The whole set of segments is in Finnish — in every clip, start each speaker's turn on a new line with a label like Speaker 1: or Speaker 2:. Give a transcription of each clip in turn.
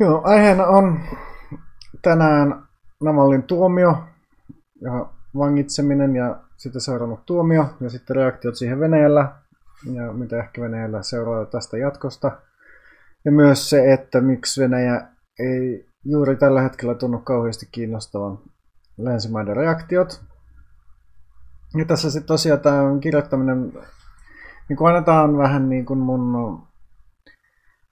Speaker 1: Joo, aiheena on tänään Navalin tuomio ja vangitseminen ja sitä seurannut tuomio ja sitten reaktiot siihen Venäjällä ja mitä ehkä Venäjällä seuraa tästä jatkosta. Ja myös se, että miksi Venäjä ei juuri tällä hetkellä tunnu kauheasti kiinnostavan länsimaiden reaktiot. Ja tässä sitten tosiaan tämä kirjoittaminen, niin kuin annetaan vähän niin kuin mun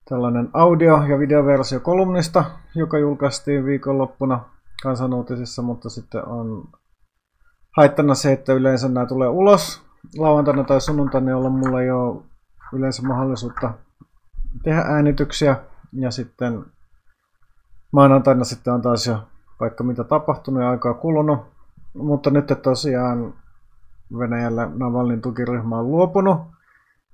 Speaker 1: tällainen audio- ja videoversio kolumnista, joka julkaistiin viikonloppuna kansanuutisissa, mutta sitten on haittana se, että yleensä nämä tulee ulos lauantaina tai sunnuntaina, jolloin mulla ei ole yleensä mahdollisuutta tehdä äänityksiä. Ja sitten maanantaina sitten on taas jo vaikka mitä tapahtunut ja aikaa kulunut. Mutta nyt tosiaan Venäjällä Navalnin tukiryhmä on luopunut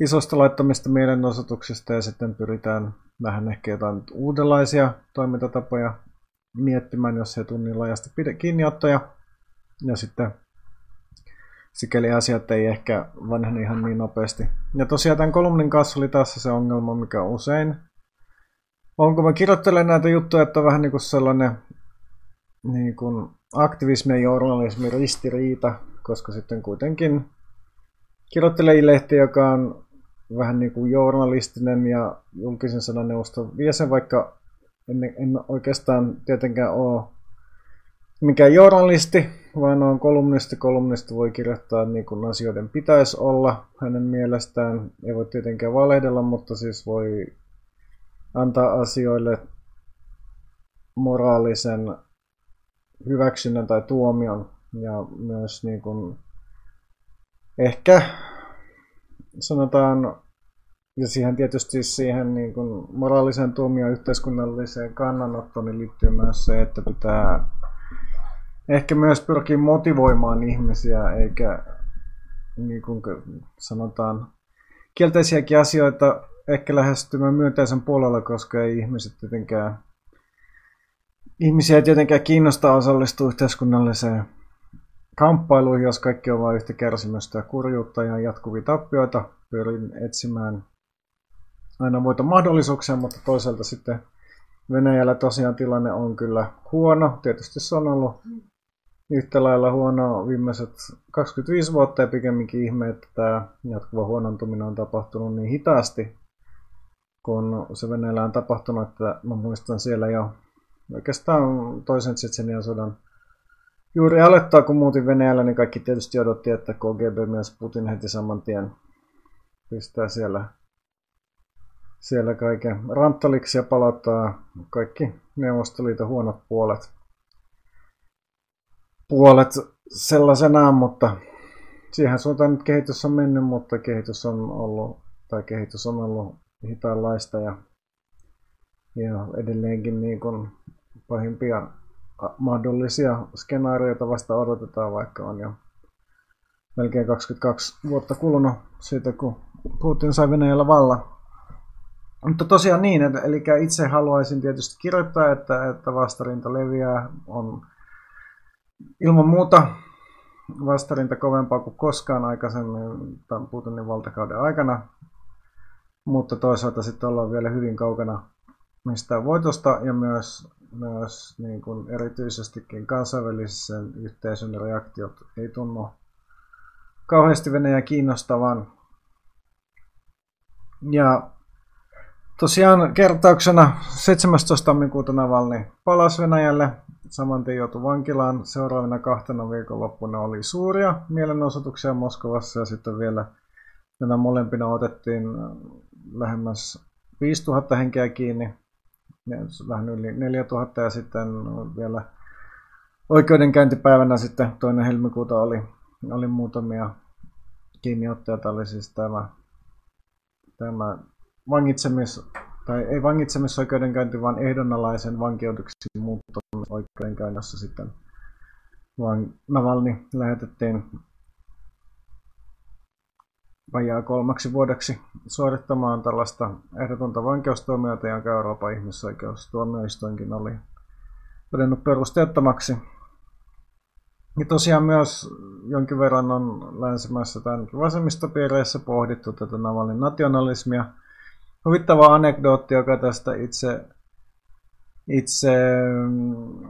Speaker 1: isosta laittamista mielenosoituksista ja sitten pyritään vähän ehkä jotain uudenlaisia toimintatapoja miettimään, jos ei tunnin laajasti kiinniottoja. Ja sitten sikäli asiat ei ehkä vanhene ihan niin nopeasti. Ja tosiaan tämän kolumnin kanssa oli tässä se ongelma, mikä usein on, kun mä kirjoittelen näitä juttuja, että on vähän niin kuin sellainen niin kuin aktivismi ja journalismi ristiriita, koska sitten kuitenkin kirjoittelee lehti, joka on vähän niin kuin journalistinen ja julkisen sananeuvoston jäsen, vaikka en, en oikeastaan tietenkään ole mikään journalisti, vaan on kolumnisti. Kolumnisti voi kirjoittaa niin kuin asioiden pitäisi olla hänen mielestään. Ei voi tietenkään valehdella, mutta siis voi antaa asioille moraalisen hyväksynnän tai tuomion ja myös niin kuin ehkä sanotaan, ja siihen tietysti siihen niin kuin moraaliseen tuomioon yhteiskunnalliseen kannanottoon niin liittyy myös se, että pitää ehkä myös pyrkiä motivoimaan ihmisiä, eikä niin kuin sanotaan kielteisiäkin asioita ehkä lähestymään myönteisen puolella, koska ei ihmiset tietenkään ihmisiä ei tietenkään kiinnosta osallistua yhteiskunnalliseen kamppailuihin, jos kaikki on vain yhtä kärsimystä ja kurjuutta ja jatkuvia tappioita. Pyrin etsimään aina muita mahdollisuuksia, mutta toisaalta sitten Venäjällä tosiaan tilanne on kyllä huono. Tietysti se on ollut yhtä lailla huono viimeiset 25 vuotta ja pikemminkin ihme, että tämä jatkuva huonontuminen on tapahtunut niin hitaasti, kun se Venäjällä on tapahtunut, että mä muistan siellä jo oikeastaan toisen Tsetsenian sodan juuri aloittaa, kun muutin Venäjällä, niin kaikki tietysti odotti, että KGB myös Putin heti saman tien pistää siellä, siellä kaiken ranttaliksi ja palauttaa kaikki Neuvostoliiton huonot puolet, puolet sellaisenaan, mutta siihen suuntaan nyt kehitys on mennyt, mutta kehitys on ollut, tai kehitys on ollut hitaanlaista ja, ja edelleenkin niin kuin pahimpia mahdollisia skenaarioita vasta odotetaan, vaikka on jo melkein 22 vuotta kulunut siitä, kun Putin sai Venäjällä valla. Mutta tosiaan niin, että, eli itse haluaisin tietysti kirjoittaa, että, että vastarinta leviää, on ilman muuta vastarinta kovempaa kuin koskaan aikaisemmin tämän Putinin valtakauden aikana, mutta toisaalta sitten ollaan vielä hyvin kaukana mistä voitosta ja myös myös niin kuin erityisestikin kansainvälisen yhteisön reaktiot ei tunnu kauheasti Venäjä kiinnostavan. Ja tosiaan kertauksena 17. tammikuuta Navalny palasi Venäjälle. Saman tien joutui vankilaan. Seuraavina kahtena viikonloppuna oli suuria mielenosoituksia Moskovassa ja sitten vielä nämä molempina otettiin lähemmäs 5000 henkeä kiinni vähän yli 4000 ja sitten vielä oikeudenkäyntipäivänä sitten toinen helmikuuta oli, oli muutamia kiinniottoja. Tämä oli siis tämä, tämä vangitsemis, tai ei vangitsemisoikeudenkäynti, vaan ehdonalaisen vankeudeksi muuttamisoikeudenkäynnissä sitten vaan Navalni lähetettiin vajaa kolmaksi vuodeksi suorittamaan tällaista ehdotonta vankeustuomiota, jonka Euroopan ihmisoikeustuomioistuinkin oli todennut perusteettomaksi. Ja tosiaan myös jonkin verran on länsimaissa tai vasemmistopiireissä pohdittu tätä Navalin nationalismia. Huvittava anekdootti, joka tästä itse itse mm,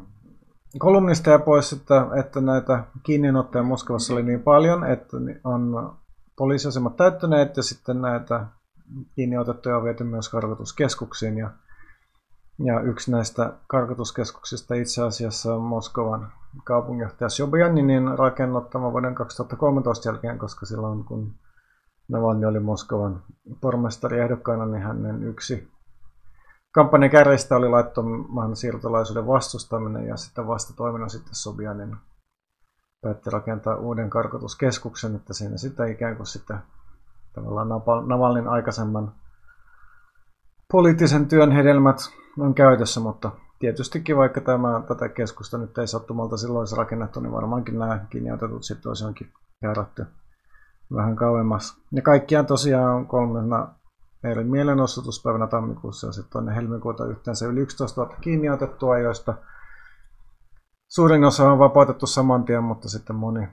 Speaker 1: kolumnisteja pois, että, että näitä kiinniinottoja Moskovassa oli niin paljon, että on poliisiasemat täyttäneet ja sitten näitä kiinniotettuja on viety myös karkotuskeskuksiin. Ja, ja yksi näistä karkotuskeskuksista itse asiassa on Moskovan kaupunginjohtaja Sobjaninin rakennuttama vuoden 2013 jälkeen, koska silloin kun Navalny oli Moskovan pormestari ehdokkaana, niin hänen yksi kampanjan kärjestä oli laittoman siirtolaisuuden vastustaminen ja sitten vasta toimena sitten Sobjanin päätti rakentaa uuden karkotuskeskuksen, että siinä sitten ikään kuin sitten tavallaan Navalnin aikaisemman poliittisen työn hedelmät on käytössä, mutta tietystikin vaikka tämä, tätä keskusta nyt ei sattumalta silloin olisi rakennettu, niin varmaankin nämä kiinniotetut sitten olisi jonkin käärätty vähän kauemmas. Ja kaikkiaan tosiaan kolmena eilen mielenosoituspäivänä tammikuussa ja sitten tuonne helmikuuta yhteensä yli 11 000 kiinniotettua, joista suurin osa on vapautettu saman tien, mutta sitten moni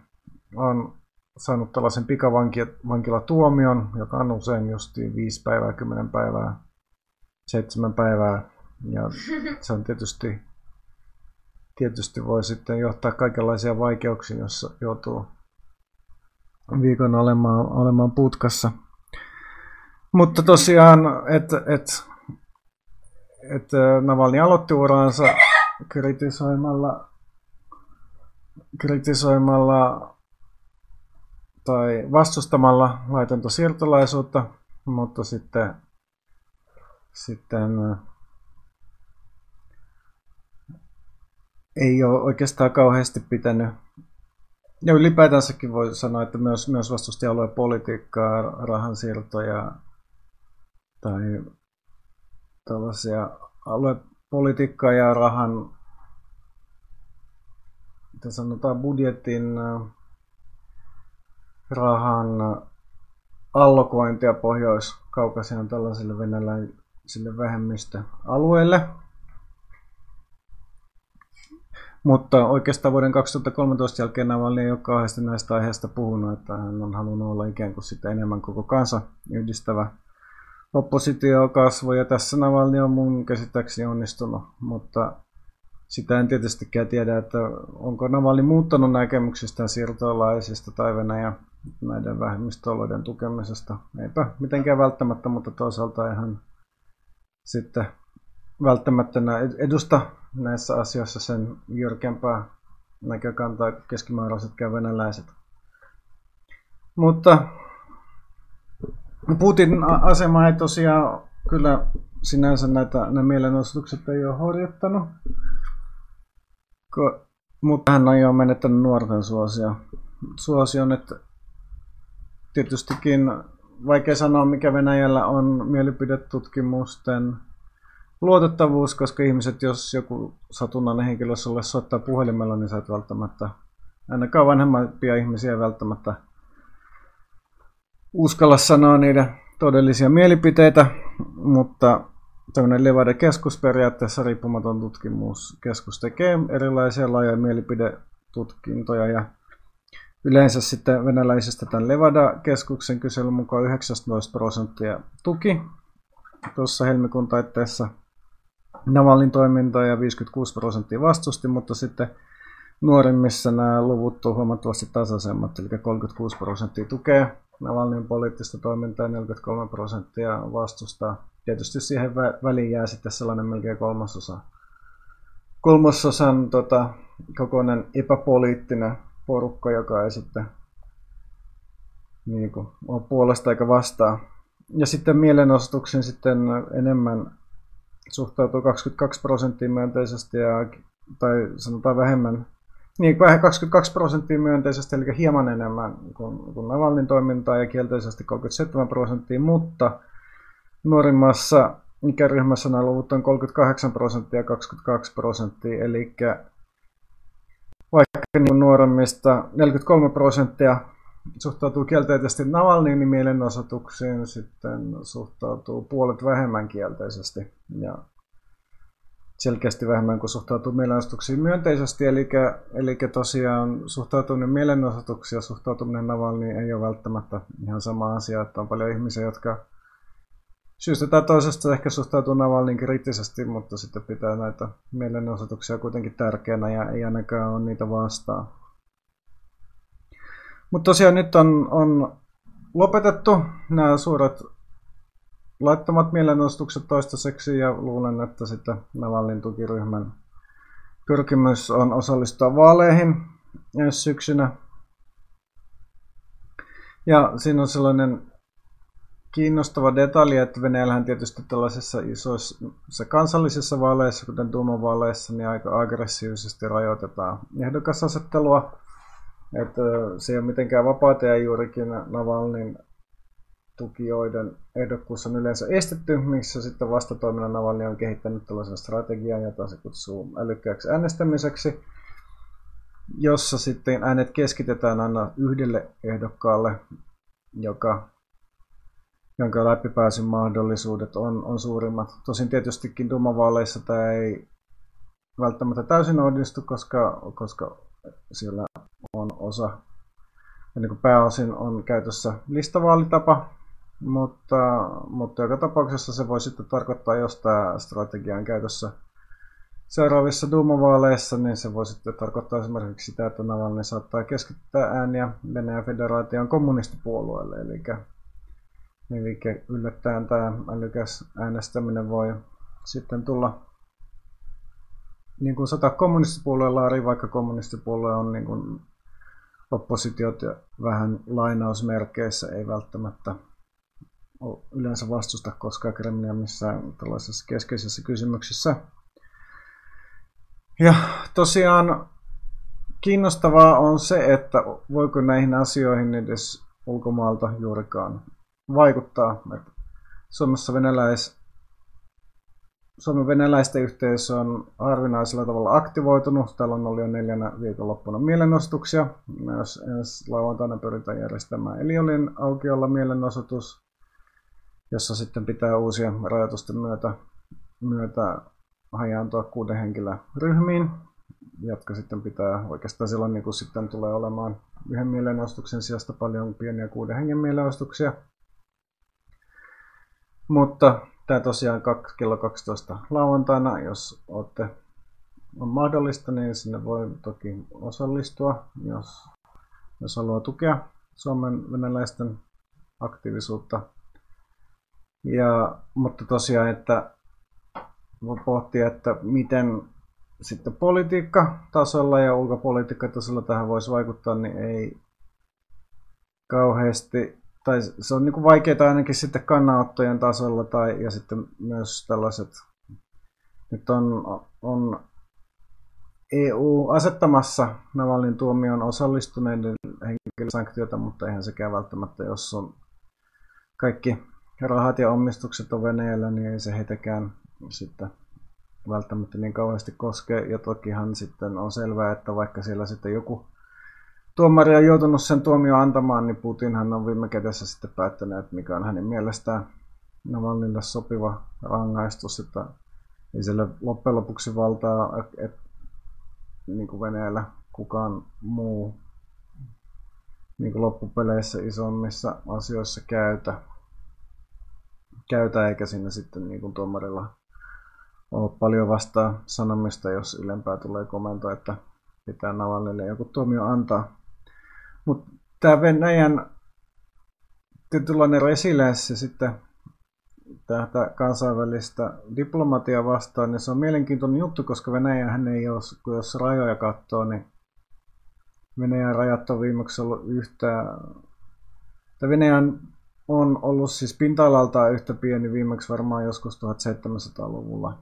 Speaker 1: on saanut tällaisen pikavankilatuomion, joka on usein justiin 5 päivää, 10 päivää, 7 päivää. Ja se on tietysti, tietysti voi sitten johtaa kaikenlaisia vaikeuksia, jos joutuu viikon olemaan, olemaan putkassa. Mutta tosiaan, että et, et Navalny aloitti uransa kritisoimalla, kritisoimalla tai vastustamalla laitonta siirtolaisuutta, mutta sitten, sitten ei ole oikeastaan kauheasti pitänyt. Ja ylipäätänsäkin voi sanoa, että myös, myös vastusti aluepolitiikkaa, rahansiirtoja tai tällaisia aluepolitiikkaa ja rahan, mitä sanotaan, budjetin rahan allokointia Pohjois-Kaukasian tällaisille venäläisille vähemmistöalueille. Mutta oikeastaan vuoden 2013 jälkeen Navalny ei ole kauheasti näistä aiheista puhunut, että hän on halunnut olla ikään kuin sitä enemmän koko kansa yhdistävä oppositio kasvo, ja tässä Navalny on mun käsittääkseni onnistunut, mutta sitä en tietystikään tiedä, että onko Navalny muuttanut näkemyksistä siirtolaisista tai Venäjä näiden vähemmistöoloiden tukemisesta. Eipä mitenkään välttämättä, mutta toisaalta ihan sitten välttämättä edusta näissä asioissa sen jyrkempää näkökantaa keskimääräisetkään venäläiset. Mutta Putin asema ei tosiaan kyllä sinänsä näitä nämä mielenosoitukset ei ole horjuttanut, mutta hän on jo menettänyt nuorten suosia. suosion, että tietystikin vaikea sanoa, mikä Venäjällä on mielipidetutkimusten luotettavuus, koska ihmiset, jos joku satunnainen henkilö sulle soittaa puhelimella, niin sä et välttämättä, ainakaan vanhempia ihmisiä välttämättä uskalla sanoa niiden todellisia mielipiteitä, mutta tämmöinen Levade keskusperiaatteessa riippumaton tutkimuskeskus tekee erilaisia laajoja mielipidetutkintoja ja yleensä sitten venäläisistä tämän Levada-keskuksen kyselyn mukaan 19 prosenttia tuki tuossa helmikuun taitteessa Navalin toimintaa ja 56 prosenttia vastusti, mutta sitten nuorimmissa nämä luvut ovat huomattavasti tasaisemmat, eli 36 prosenttia tukee Navalnin poliittista toimintaa ja 43 prosenttia vastustaa. Tietysti siihen väliin jää sitten sellainen melkein kolmasosa. Kolmasosan tota, kokoinen epäpoliittinen porukka, joka ei sitten niin kuin, ole puolesta eikä vastaa. Ja sitten mielenosoituksiin sitten enemmän suhtautuu 22 prosenttia myönteisesti ja, tai sanotaan vähemmän, niin 22 prosenttia myönteisesti, eli hieman enemmän kuin, kuin Navalnin toimintaa ja kielteisesti 37 prosenttia, mutta nuorimmassa ikäryhmässä nämä luvut on 38 prosenttia ja 22 prosenttia, eli vaikka niin nuoremmista 43 prosenttia suhtautuu kielteisesti Navalnin mielenosoituksiin, sitten suhtautuu puolet vähemmän kielteisesti ja selkeästi vähemmän kuin suhtautuu mielenosoituksiin myönteisesti, eli, eli tosiaan suhtautuminen mielenosoituksiin ja suhtautuminen Navalniin ei ole välttämättä ihan sama asia, että on paljon ihmisiä, jotka syystä tai toisesta ehkä suhtautuu Navalnin kriittisesti, mutta sitten pitää näitä mielenosoituksia kuitenkin tärkeänä ja ei ainakaan ole niitä vastaan. Mutta tosiaan nyt on, on lopetettu nämä suuret laittomat mielenosoitukset toistaiseksi ja luulen, että sitten Navalnin tukiryhmän pyrkimys on osallistua vaaleihin ensi syksynä. Ja siinä on sellainen kiinnostava detalji, että Venäjällähän tietysti tällaisissa isoissa kansallisissa vaaleissa, kuten Duuma-vaaleissa, niin aika aggressiivisesti rajoitetaan ehdokasasettelua. Että se ei ole mitenkään vapaata ja juurikin Navalnin tukijoiden ehdokkuus on yleensä estetty, missä sitten vastatoimena Navalny on kehittänyt tällaisen strategian, jota se kutsuu älykkääksi äänestämiseksi, jossa sitten äänet keskitetään aina yhdelle ehdokkaalle, joka, jonka läpipääsyn mahdollisuudet on, on suurimmat. Tosin tietystikin Duma-vaaleissa tämä ei välttämättä täysin onnistu, koska, koska siellä on osa, niin kuin pääosin on käytössä listavaalitapa, mutta, mutta joka tapauksessa se voi sitten tarkoittaa, jos tämä strategia on käytössä seuraavissa Duma-vaaleissa, niin se voi sitten tarkoittaa esimerkiksi sitä, että Navalny saattaa keskittää ääniä Venäjän federaation kommunistipuolueelle. Eli, eli yllättäen tämä älykäs äänestäminen voi sitten tulla niin kuin sata kommunistipuolueen laari, vaikka kommunistipuolue on niin kuin oppositiot ja vähän lainausmerkeissä, ei välttämättä yleensä vastusta koskaan Kremlia missään tällaisessa keskeisessä kysymyksissä. Ja tosiaan kiinnostavaa on se, että voiko näihin asioihin edes ulkomaalta juurikaan vaikuttaa. Suomessa venäläis, Suomen venäläisten yhteisö on harvinaisella tavalla aktivoitunut. Täällä on ollut jo neljänä viikonloppuna mielenostuksia. Myös ensi lauantaina pyritään järjestämään Eliolin aukiolla mielenosoitus jossa sitten pitää uusia rajoitusten myötä, myötä hajaantua kuuden henkilön ryhmiin, jotka sitten pitää oikeastaan silloin niin kun sitten tulee olemaan yhden mielenostuksen sijasta paljon pieniä kuuden hengen mielenostuksia. Mutta tämä tosiaan kello 12 lauantaina, jos olette on mahdollista, niin sinne voi toki osallistua, jos, jos haluaa tukea Suomen venäläisten aktiivisuutta. Ja, mutta tosiaan, että voi pohtia, että miten sitten politiikkatasolla ja ulkopolitiikkatasolla tähän voisi vaikuttaa, niin ei kauheasti, tai se on niin vaikeaa ainakin sitten kannanottojen tasolla, tai, ja sitten myös tällaiset, nyt on, on EU asettamassa Navalin tuomion osallistuneiden henkilösanktiota, mutta eihän sekään välttämättä, jos on kaikki rahat ja omistukset on Venäjällä, niin ei se heitäkään sitten välttämättä niin kauheasti koske. Ja tokihan sitten on selvää, että vaikka siellä sitten joku tuomari on joutunut sen tuomio antamaan, niin Putinhan on viime kädessä sitten päättänyt, että mikä on hänen mielestään Navalnille sopiva rangaistus, että ei siellä loppujen lopuksi valtaa, että niin kuin Venäjällä kukaan muu niin kuin loppupeleissä isommissa asioissa käytä käytä, eikä sinne sitten niin kuin tuomarilla ole paljon vastaa sanomista, jos ylempää tulee komento, että pitää Navalnille joku tuomio antaa. Mutta tämä Venäjän tietynlainen resilienssi sitten tätä kansainvälistä diplomatiaa vastaan, niin se on mielenkiintoinen juttu, koska Venäjähän ei ole, kun jos rajoja katsoo, niin Venäjän rajat on viimeksi ollut yhtä, Venäjän on ollut siis pinta-alaltaan yhtä pieni viimeksi varmaan joskus 1700-luvulla.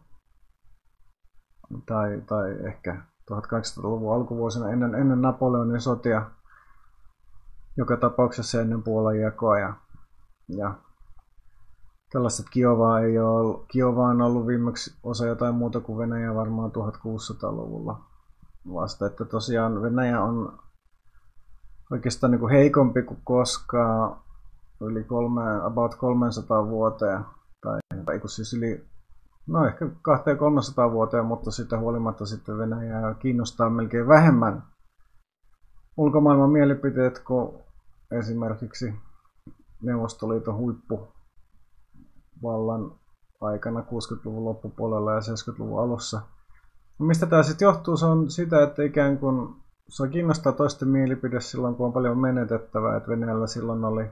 Speaker 1: Tai, tai ehkä 1800-luvun alkuvuosina ennen, ennen Napoleonin sotia. Joka tapauksessa ennen Puolan jakoa. Ja, ja tällaiset Kiovaa ei ole Kiova on ollut viimeksi osa jotain muuta kuin Venäjä varmaan 1600-luvulla vasta. Että tosiaan Venäjä on oikeastaan niin kuin heikompi kuin koskaan yli kolme, about 300 vuoteen, tai, tai siis yli, no ehkä 200-300 vuoteen, mutta sitä huolimatta sitten Venäjää kiinnostaa melkein vähemmän ulkomaailman mielipiteet kuin esimerkiksi Neuvostoliiton huippu vallan aikana 60-luvun loppupuolella ja 70-luvun alussa. Mistä tämä sitten johtuu? Se on sitä, että ikään kuin se kiinnostaa toisten mielipide silloin, kun on paljon menetettävää. Että Venäjällä silloin oli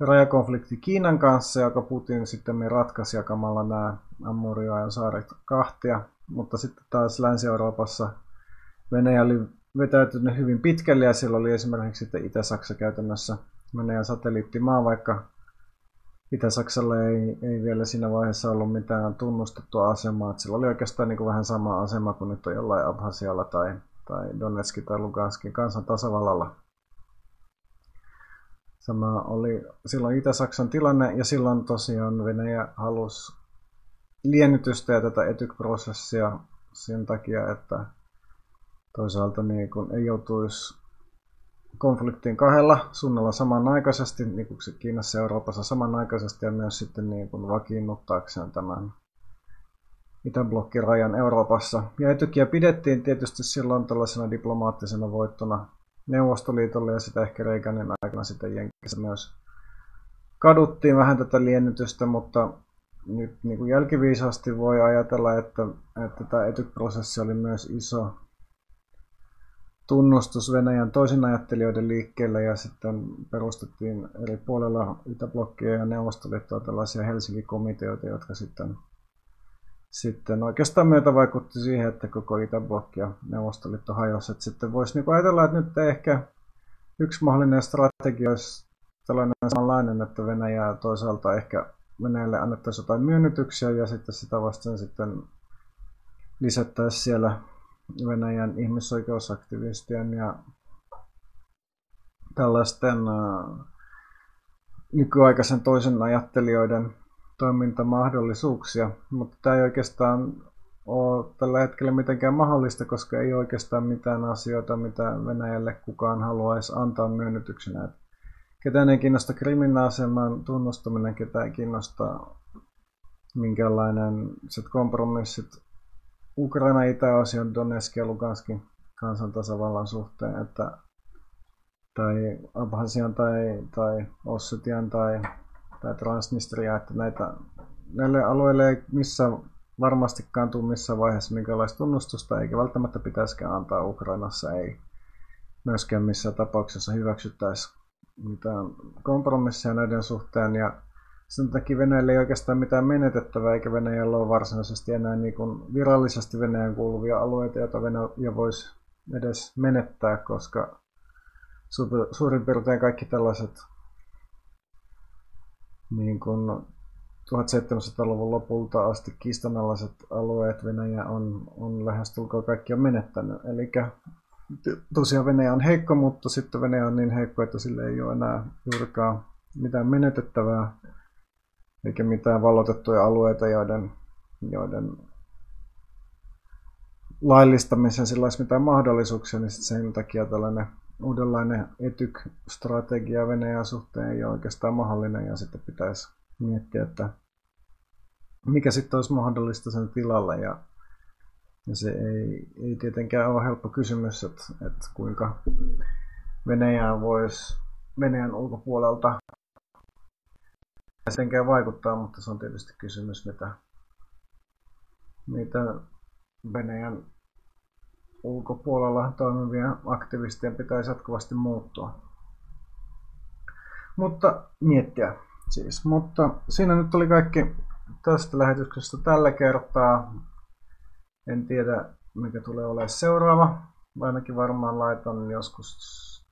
Speaker 1: rajakonflikti Kiinan kanssa, joka Putin sitten ratkaisi jakamalla nämä Amurioajan saaret kahtia. Mutta sitten taas Länsi-Euroopassa Venäjä oli vetäytynyt hyvin pitkälle ja siellä oli esimerkiksi sitten Itä-Saksa käytännössä Venäjän satelliittimaa, vaikka Itä-Saksalle ei, ei vielä siinä vaiheessa ollut mitään tunnustettua asemaa. Että sillä oli oikeastaan niin kuin vähän sama asema kuin nyt on jollain Abhasialla tai, tai Donetskin tai Luganskin kansan tasavallalla. Sama oli silloin Itä-Saksan tilanne ja silloin tosiaan Venäjä halusi liennytystä ja tätä etyk-prosessia sen takia, että toisaalta niin kun ei joutuisi konfliktiin kahdella suunnalla samanaikaisesti, niin kuin Kiinassa ja Euroopassa samanaikaisesti, ja myös sitten niin kuin vakiinnuttaakseen tämän Itäblokkin Euroopassa. Ja etykiä pidettiin tietysti silloin tällaisena diplomaattisena voittona Neuvostoliitolle ja sitä ehkä Reaganin aikana sitten Jenkissä myös kaduttiin vähän tätä liennytystä, mutta nyt niin kuin jälkiviisaasti voi ajatella, että, että tämä etyk-prosessi oli myös iso tunnustus Venäjän toisin ajattelijoiden liikkeelle ja sitten perustettiin eri puolella Itäblokkia ja Neuvostoliittoa tällaisia Helsinki-komiteoita, jotka sitten, sitten oikeastaan myötä vaikutti siihen, että koko Itäblokki ja Neuvostoliitto hajosi. Että sitten voisi niin ajatella, että nyt ehkä yksi mahdollinen strategia olisi tällainen samanlainen, että Venäjää toisaalta ehkä Venäjälle annettaisiin jotain myönnytyksiä ja sitten sitä vasten sitten lisättäisiin siellä Venäjän ihmisoikeusaktivistien ja tällaisten äh, nykyaikaisen toisen ajattelijoiden toimintamahdollisuuksia, mutta tämä ei oikeastaan ole tällä hetkellä mitenkään mahdollista, koska ei oikeastaan mitään asioita, mitä Venäjälle kukaan haluaisi antaa myönnytyksenä. Ketään ei kiinnosta kriminaaseman tunnustaminen, ketään ei kiinnosta minkälainen kompromissit Ukraina itäosion Donetsk ja Luganskin kansantasavallan suhteen, että tai Abhasian tai, tai Ossetian tai, tai Transnistria, että näitä, näille alueille ei missä varmastikaan tule missään vaiheessa minkälaista tunnustusta, eikä välttämättä pitäisikään antaa Ukrainassa, ei myöskään missään tapauksessa hyväksyttäisi mitään kompromisseja näiden suhteen. Ja sen takia Venäjällä ei oikeastaan mitään menetettävää, eikä Venäjällä ole varsinaisesti enää niin kuin virallisesti Venäjän kuuluvia alueita, joita Venäjä voisi edes menettää, koska suurin piirtein kaikki tällaiset niin kuin 1700-luvun lopulta asti kiistanalaiset alueet Venäjä on, on lähestulkoon kaikki on menettänyt. Eli tosiaan Venäjä on heikko, mutta sitten Venäjä on niin heikko, että sille ei ole enää juurikaan mitään menetettävää eikä mitään vallotettuja alueita, joiden, joiden laillistamisen sillä olisi mitään mahdollisuuksia, niin sen takia tällainen uudenlainen etyk-strategia Venäjän suhteen ei ole oikeastaan mahdollinen ja sitten pitäisi miettiä, että mikä sitten olisi mahdollista sen tilalle ja, ja se ei, ei tietenkään ole helppo kysymys, että, että kuinka Venäjää voisi Venäjän ulkopuolelta mitenkään vaikuttaa, mutta se on tietysti kysymys, mitä, mitä Venäjän ulkopuolella toimivien aktivistien pitäisi jatkuvasti muuttua. Mutta miettiä siis. Mutta siinä nyt oli kaikki tästä lähetyksestä tällä kertaa. En tiedä, mikä tulee olemaan seuraava. Ainakin varmaan laitan joskus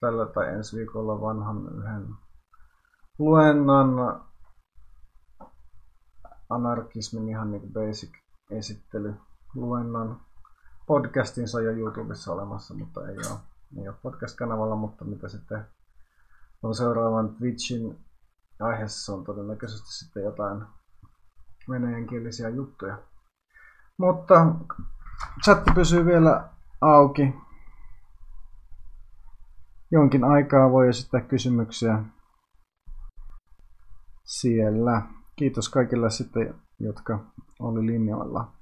Speaker 1: tällä tai ensi viikolla vanhan yhden luennan anarkismin ihan niin basic esittely luennon. Podcastinsa jo YouTubessa olemassa, mutta ei ole, ei ole podcast-kanavalla, mutta mitä sitten on seuraavan Twitchin aiheessa on todennäköisesti sitten jotain venäjänkielisiä juttuja. Mutta chatti pysyy vielä auki. Jonkin aikaa voi esittää kysymyksiä siellä. Kiitos kaikille sitten, jotka oli linjoilla.